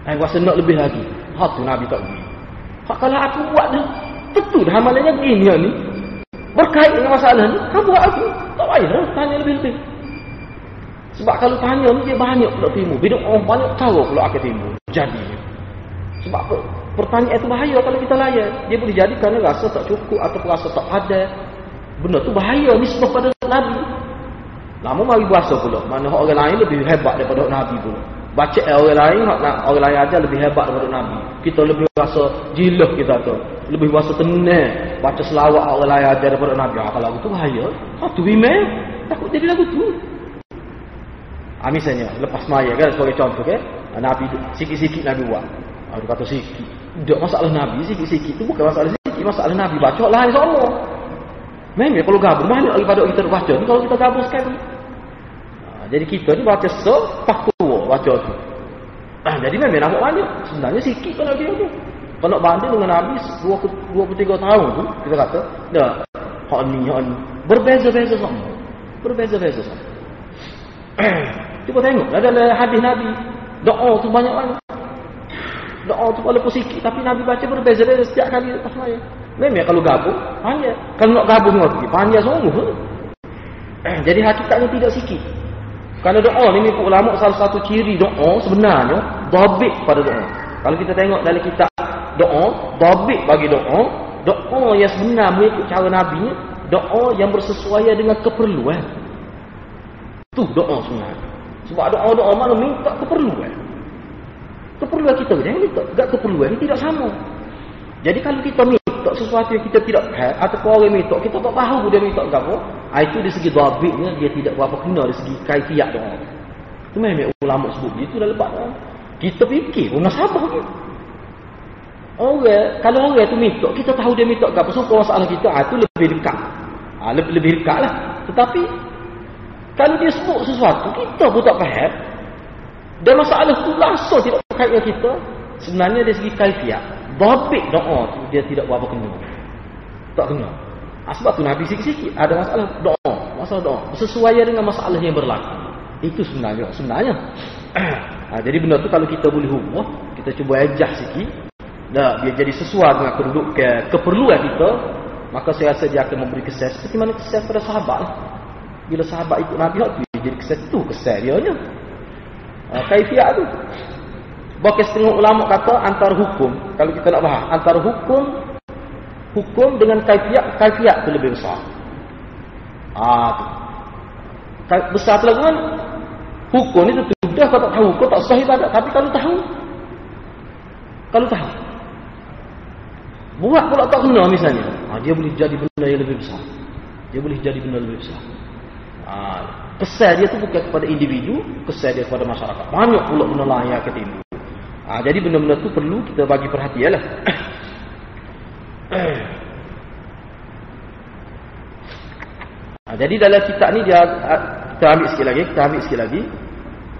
Eh berasa nak lebih lagi. Hak tu Nabi tak boleh. Hak kalau aku buat dah, tentu dah amalannya begini ni. Berkait dengan masalah ni, kau buat aku. Tak payah tanya lebih-lebih. Sebab kalau tanya ni dia banyak pula timbul. Bila orang banyak tahu pula akan timbul. Jadi. Sebab apa? Pertanyaan itu bahaya kalau kita layan. Dia boleh jadi kerana rasa tak cukup atau rasa tak ada. Benda tu bahaya nisbah pada Nabi. Lama mari bahasa pula. Mana orang lain lebih hebat daripada Nabi pula. Baca orang lain, orang lain aja lebih hebat daripada Nabi. Kita lebih rasa jilah kita tu. Lebih rasa tenang. Baca selawat orang lain aja daripada Nabi. Ah, kalau itu bahaya. Ha, tu bimeh. Takut jadi lagu tu. Ha, misalnya, lepas maya kan sebagai contoh kan. Nabi sikit-sikit Nabi buat. Ha, dia kata sikit. Tak masalah Nabi sikit-sikit tu bukan masalah sikit. Masalah Nabi baca lain semua. Memang kalau gabung banyak daripada kita baca ni kalau kita gabung sekali. Ha, jadi kita ni baca se pakua baca tu. Ha, jadi memang nampak banyak. Sebenarnya sikit kalau dia tu. Kalau banding dengan Nabi 23 tahun tu kita kata dah hak ni hak ni berbeza-beza semua. Berbeza-beza semua. Cuba tengok ada hadis Nabi doa tu banyak banyak doa tu walaupun sikit tapi Nabi baca berbeza-beza setiap kali raya. Memang kalau gabung, panjang. Kalau nak gabung semua panjang. Eh, jadi hakikatnya tidak sikit. Kerana doa ni mengikut ulama salah satu ciri doa sebenarnya dabit pada doa. Kalau kita tengok dalam kitab doa, dobit bagi doa, doa yang sebenar mengikut cara Nabi doa yang bersesuaian dengan keperluan. Tu doa sebenarnya. Sebab doa-doa mana minta keperluan. Keperluan kita jangan minta. Gak keperluan tidak sama. Jadi kalau kita minta sesuatu yang kita tidak faham atau orang minta, kita tak tahu dia minta apa, ah, itu dari segi dhabitnya dia tidak berapa kena dari segi kaifiat doa. Itu memang ulama sebut itu dah lepas doa. Kita fikir pun sabar ke? Orang, kalau orang tu minta, kita tahu dia minta apa. So, masalah kita, ah, itu lebih dekat. Ah, lebih, lebih dekat lah. Tetapi, kalau dia sebut sesuatu, kita pun tak faham. Dan masalah tu langsung tidak berkait dengan kita. Sebenarnya dari segi kaifiat. Babik doa tu, dia tidak berapa kena. Tak kena. Ah, sebab tu Nabi sikit-sikit. Ada masalah doa. Masalah doa. Sesuai dengan masalah yang berlaku. Itu sebenarnya. Sebenarnya. Ha, jadi benda tu kalau kita boleh hubung, kita cuba adjust sikit, dah biar jadi sesuai dengan kedudukan keperluan kita, maka saya rasa dia akan memberi kesan seperti mana kesan pada sahabat lah. Bila sahabat ikut Nabi tu, jadi kesan tu kesan dia. Ha, kaifiat tu. Bahkan setengah ulama kata antara hukum, kalau kita nak bahas, antara hukum hukum dengan kaifiat, kaifiat tu lebih besar. Ah tu. Besar tu kan hukum ni tu sudah kau tak tahu, kau tak sah ibadat. Tapi kalau tahu, kalau tahu, buat pula tak kena misalnya, ha, dia boleh jadi benda yang lebih besar. Dia boleh jadi benda lebih besar. Ha, kesan dia tu bukan kepada individu, kesan dia kepada masyarakat. Banyak pula benda lain yang akan timbul. Ha, jadi benda-benda tu perlu kita bagi perhatian lah. Ha, jadi dalam kitab ni dia kita ambil sikit lagi, kita ambil sikit lagi.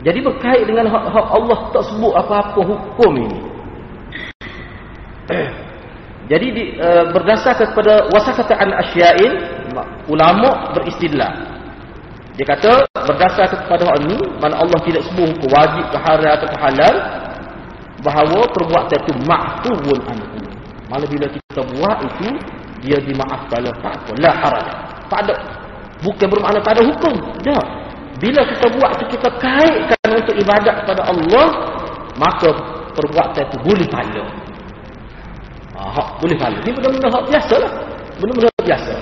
Jadi berkait dengan hak-hak Allah tak sebut apa-apa hukum ini. Jadi di, uh, berdasarkan kepada wasakata al-asya'in, ulama beristidlal. Dia kata berdasarkan kepada hal ini, mana Allah tidak sebut hukum wajib ke haram atau halal, bahawa perbuatan itu ma'furun anhu. Malah bila kita buat itu, dia dimaafkan tak apa. La haraj. Tak ada. Bukan bermakna tak ada hukum. Tak. Bila kita buat itu kita kaitkan untuk ibadat kepada Allah, maka perbuatan itu boleh pahala. Ah, boleh pahala. Ini benda-benda hak biasa lah. Benda-benda biasa.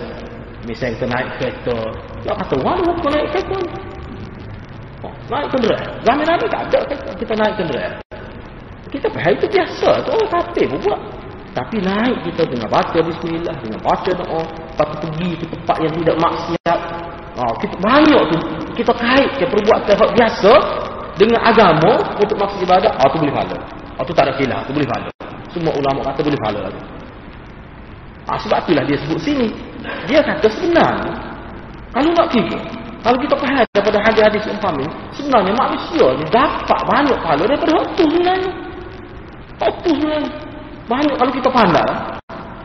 Misalnya kita naik kereta. Ya kata, wala hukum naik kereta. Oh, naik kenderaan. Zaman Nabi tak ada. Kita naik kenderaan. Kita faham itu biasa. Itu orang kata pun buat. Tapi naik kita dengan baca bismillah, dengan baca doa. Lepas pergi ke tempat yang tidak maksiat. Oh, kita banyak tu kita kaitkan perbuatan hak biasa dengan agama untuk maksud ibadat, ah tu boleh pahala. Ah tu tak ada khilaf, tu boleh pahala. Semua ulama kata boleh pahala lagi. Ah sebab itulah dia sebut sini. Dia kata sebenarnya kalau nak fikir, kalau kita faham daripada hadis-hadis umpama sebenarnya manusia ni dapat banyak pahala daripada hak tu sebenarnya. Hak tu sebenarnya. Banyak kalau kita pandang.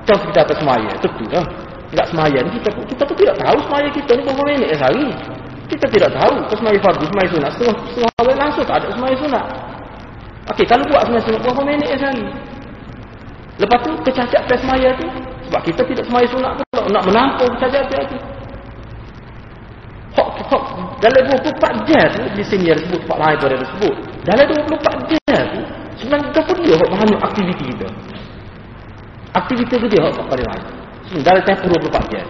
Contoh kita atas semaya, tentu lah. Tidak semayang kita kita pun tidak tahu semayang kita ni berapa minit sehari. Kita tidak tahu ke semayang fardu semayang sunat. Setengah setengah awal langsung tak ada semayang sunat. Okey, kalau buat semayang sunat berapa minit sehari? Lepas tu kecacat ke semayang tu sebab kita tidak semayang sunat pula nak menampung kecacat tu. Hok hok dalam 24 jam tu di sini ada sebut tempat lain pada ada sebut. Dalam 24 jam tu sebenarnya kita pun dia banyak aktiviti kita aktiviti kita dia hok pada lain dalam tempoh 24 jam.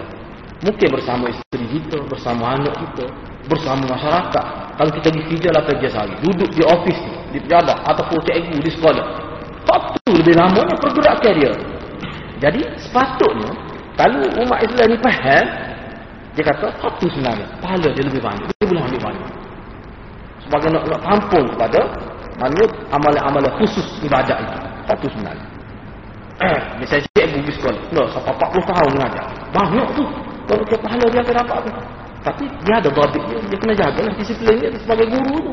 Mungkin bersama isteri kita, bersama anak kita, bersama masyarakat. Kalau kita pergi kerja lah kerja sehari. Duduk di ofis di pejabat ataupun cikgu di sekolah. Waktu lebih lamanya pergerakan dia. Jadi sepatutnya, kalau umat Islam ni faham, dia kata, waktu sebenarnya, pahala dia lebih banyak. Dia boleh ambil banyak. Sebagai nak, nak tampung kepada mana amalan-amalan khusus ibadat itu. Waktu sebenarnya. Eh, misalnya cikgu pergi sekolah. No, sampai 40 tahun mengajar. Banyak tu. Kalau dia pahala dia akan dapat tu. Tapi dia ada babit dia. Dia kena jaga lah disiplin dia sebagai guru tu.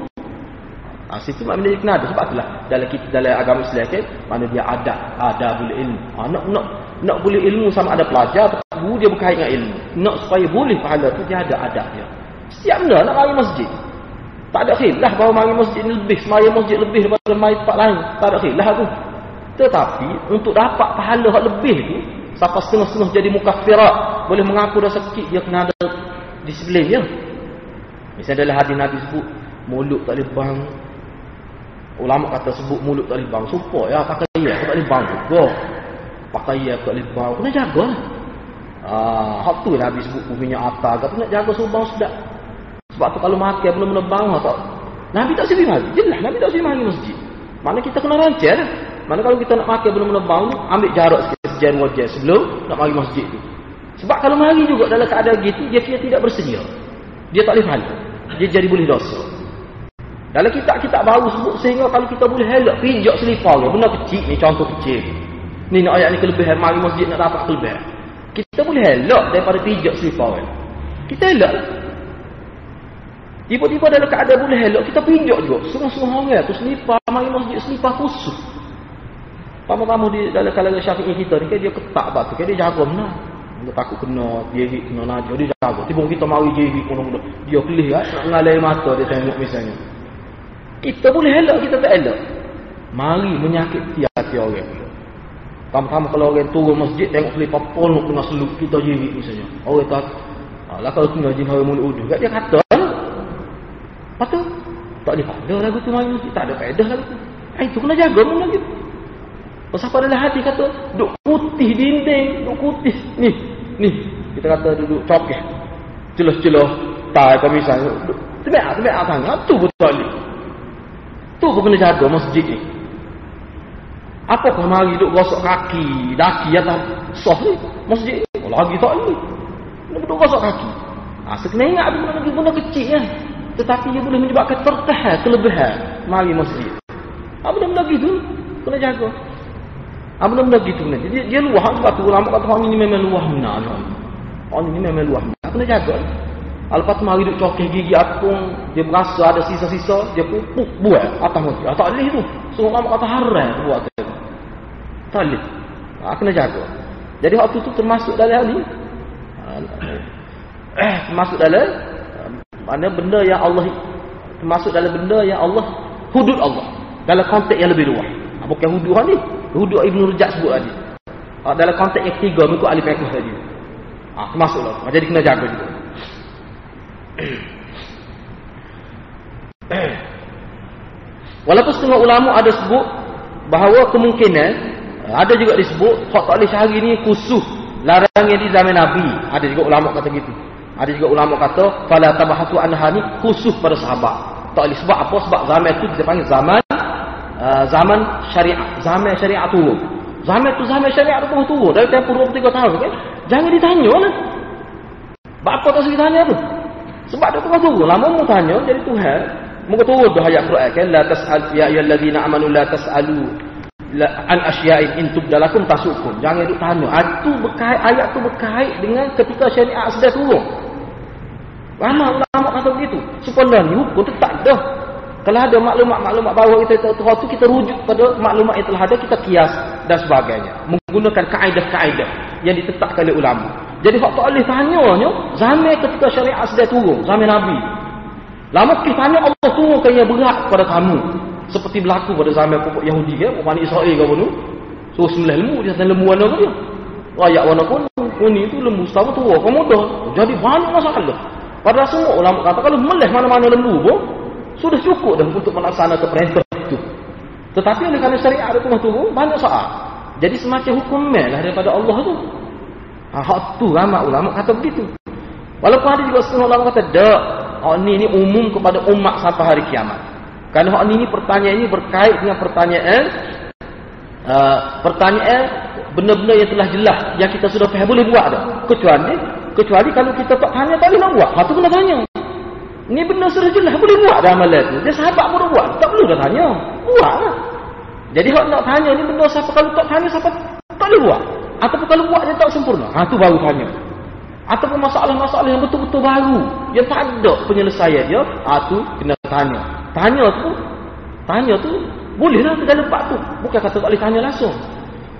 Ha, situ maknanya dia kena ada. Sebab itulah dalam kita, dalam agama Islam kan, mana dia ada, ada boleh ilmu. Ha, nak, nak, nak boleh ilmu sama ada pelajar, guru dia berkait dengan ilmu. Nak supaya boleh pahala tu, dia ada adab dia. Setiap benda nak mari masjid. Tak ada khilaf bahawa mari masjid ni lebih, semaya masjid lebih daripada mari tempat lain. Tak ada khilaf tu. Tetapi untuk dapat pahala yang lebih tu sampai setengah-setengah jadi mukaffirat boleh mengaku dosa kecil dia kena ada disiplin dia. Misalnya dalam hadis Nabi sebut mulut tak boleh bang Ulama kata sebut mulut tak boleh bang. Sumpah ya pakai ya tak boleh bang juga. Pakai ya tak boleh bang. Kena jaga. Ah, hak tu lah habis sebut minyak atas. Kata nak jaga subang sedap. Sebab tu kalau makan belum bang tak. Nabi tak sini lagi. Jelas Nabi tak sini lagi masjid. Mana kita kena rancang lah. Mana kalau kita nak makan belum bang ambil jarak sikit sejalan wajah sebelum nak mari masjid tu. Sebab kalau mari juga dalam keadaan gitu, dia kira tidak bersedia. Dia tak boleh pahala. Dia jadi boleh dosa. Dalam kitab-kitab baru sebut sehingga kalau kita boleh helak pijak selipar dia. Benda kecil ni, contoh kecil. Ni nak ayat ni kelebihan. Mari masjid nak dapat kelebihan. Kita boleh helak daripada pijak selipar. Kita helak. Tiba-tiba dalam keadaan boleh helak, kita pijak juga. Semua-semua orang tu selipar, mari masjid selipar khusus. Pamu-pamu di dalam kalangan syafi'i kita ni, kan dia ketak batu, kan dia jaga benar. Dia takut kena jerit, kena najah, dia jaga. Tiba kita mari jerit, kena dia kelih kan, nak mengalai mata dia tengok misalnya. Kita boleh elok, kita tak elok. Mari menyakiti hati orang. Pertama-tama kalau orang turun masjid, tengok selipar ponok tengah seluk, kita jerit misalnya. Orang tak, lah kalau tengah jin hari mulut uduh, dia kata, Lepas tu, tak boleh pada lagu tu mari masjid, tak ada faedah lagu tu. Eh, itu kena jaga pun lagi. Pasal pada hati kata, duk putih dinding, duk putih. Ni, ni, kita kata duduk cokeh. Celah-celah, tak apa misalnya. Temek, temek, tangan, tu betul ni. Tu kau kena jaga masjid ni. Apa kau mari duk gosok kaki, daki atau soh ni? Masjid ni. Oh, lagi tak. Nak duk gosok kaki. Ha, sekena ingat ada benda kecil kan. Tetapi ia boleh menyebabkan tertahan kelebihan. Mari masjid. Apa ha, benda-benda gitu? Kena jaga. Apa ha, benda-benda gitu? Dia, dia luah sebab tu. Lama kata ini memang luah benar. Orang ini memang luah benar. Kena jaga. Lepas tu mari duk cokeh gigi apung, dia berasa ada sisa-sisa, dia pupuk buat atas mati. Ah, tak boleh tu. Semua orang kata haram buat tu. Tak boleh. Ah, kena jaga. Jadi waktu tu termasuk dalam ni. Eh, termasuk dalam mana benda yang Allah termasuk dalam benda yang Allah hudud Allah dalam konteks yang lebih luas. Ah, bukan hudud ni. Hudud Ibnu Rajab sebut tadi. Ah, dalam konteks yang ketiga mengikut alif ekor tadi. Ah, termasuklah. Jadi kena jaga juga. Walaupun setengah ulama ada sebut bahawa kemungkinan ada juga disebut boleh sehari ni khusus larangnya di zaman Nabi. Ada juga ulama kata gitu. Ada juga ulama kata fala tabahatu anha ni khusus pada sahabat. Tak boleh sebab apa? Sebab zaman itu kita panggil zaman uh, zaman syariat, zaman syariat turun. Zaman tu zaman syariat tu turun dari tempoh 23 tahun kan. Jangan ditanya lah. Bapa tak usah ditanya tu. Sebab dia tengah turun. Lama mu tanya jadi Tuhan. Muka turun dah ayat Quran kan. La tas'al ya ayyuhallazina amanu la tas'alu la an asya'in in tubdalakum tasukum. Jangan duk tanya. Itu berkait ayat tu berkait dengan ketika syariat sudah turun. Lama ulama kata begitu. Sebenarnya ni hukum tetap dah. Kalau ada maklumat-maklumat bahawa kita tahu tu kita rujuk pada maklumat yang telah ada kita kias dan sebagainya menggunakan kaedah-kaedah yang ditetapkan oleh ulama. Jadi hak tak boleh tanyanya zaman ketika syariat sudah turun, zaman Nabi. Lama kita tanya Allah turunkan yang berat kepada kamu. Seperti berlaku pada zaman pokok Yahudi ya, Bani Israel ke mana. So sembilan lembu dia dan lembu warna dia. Rakyat warna pun kuning itu lembu sama tua, kamu dah. Jadi banyak masalah. Padahal semua ulama kata kalau meleh mana-mana lembu pun sudah cukup dah untuk melaksanakan perintah itu. Tetapi oleh kerana syariat itu turun, banyak soal. Jadi semacam hukum lah daripada Allah tu. Ha, hak tu ramai ulama kata begitu. Walaupun ada juga setengah ulama kata, tak. Hak ni ni umum kepada umat sampai hari kiamat. Kerana hak ni ni pertanyaan ini berkait dengan pertanyaan uh, pertanyaan benda-benda yang telah jelas yang kita sudah faham boleh buat dah. Kecuali kecuali kalau kita tak tanya tak boleh nak buat. Hak tu kena tanya. Ni benda sudah jelas boleh buat dah amalan tu. Dia sahabat pun buat. Tak perlu dah tanya. Buatlah. Jadi hak nak tanya ni benda siapa kalau tak tanya siapa tak boleh buat. Ataupun kalau buat dia tak sempurna. Ha tu baru tanya. Ataupun masalah-masalah yang betul-betul baru. Yang tak ada penyelesaian dia. Ha tu kena tanya. Tanya tu. Tanya tu. Bolehlah ke dalam bab tu. Bukan kata tak boleh tanya langsung.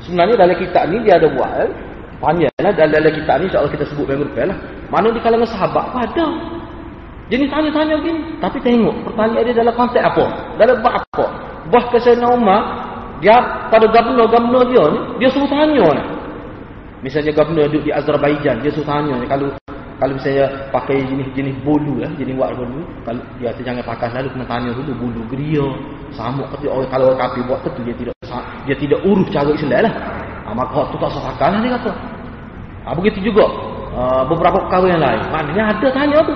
Sebenarnya dalam kitab ni dia ada buat. Eh? Tanya dalam, dalam kitab ni insyaAllah kita sebut minggu depan lah. Mana di kalangan sahabat pun ada. Jadi tanya-tanya gini. Tapi tengok pertanyaan dia dalam konteks apa. Dalam bab apa. Bahkan saya Umar. Dia pada gabungan-gabungan dia ni. Dia suruh tanya ni. Misalnya gubernur duduk di Azerbaijan, dia suruh tanya kalau kalau misalnya pakai jenis-jenis bulu lah, jenis wak bulu, kalau dia kata jangan pakai selalu kena tanya dulu bulu geria. sama kerja orang kalau orang kafir buat tu dia tidak dia tidak urus cara Islam lah. Ha, maka tu tak sah akal lah dia kata. Ha, begitu juga uh, beberapa perkara yang lain. Maknanya ada tanya tu.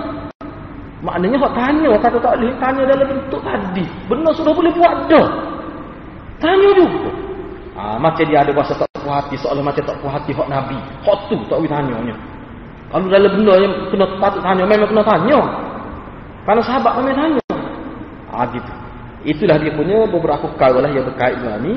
Maknanya hak tanya kata tak boleh tanya dalam bentuk tadi. Benar sudah boleh buat dah. Tanya juga. Ha, macam dia ada bahasa tak puas hati seolah macam tak puas hati hak Nabi. Hak tu tak boleh tanya. Kalau dalam benda yang kena patut tanya memang kena tanya. Karena sahabat kami tanya. Ah gitu. Itulah dia punya beberapa perkara lah yang berkait dengan ni.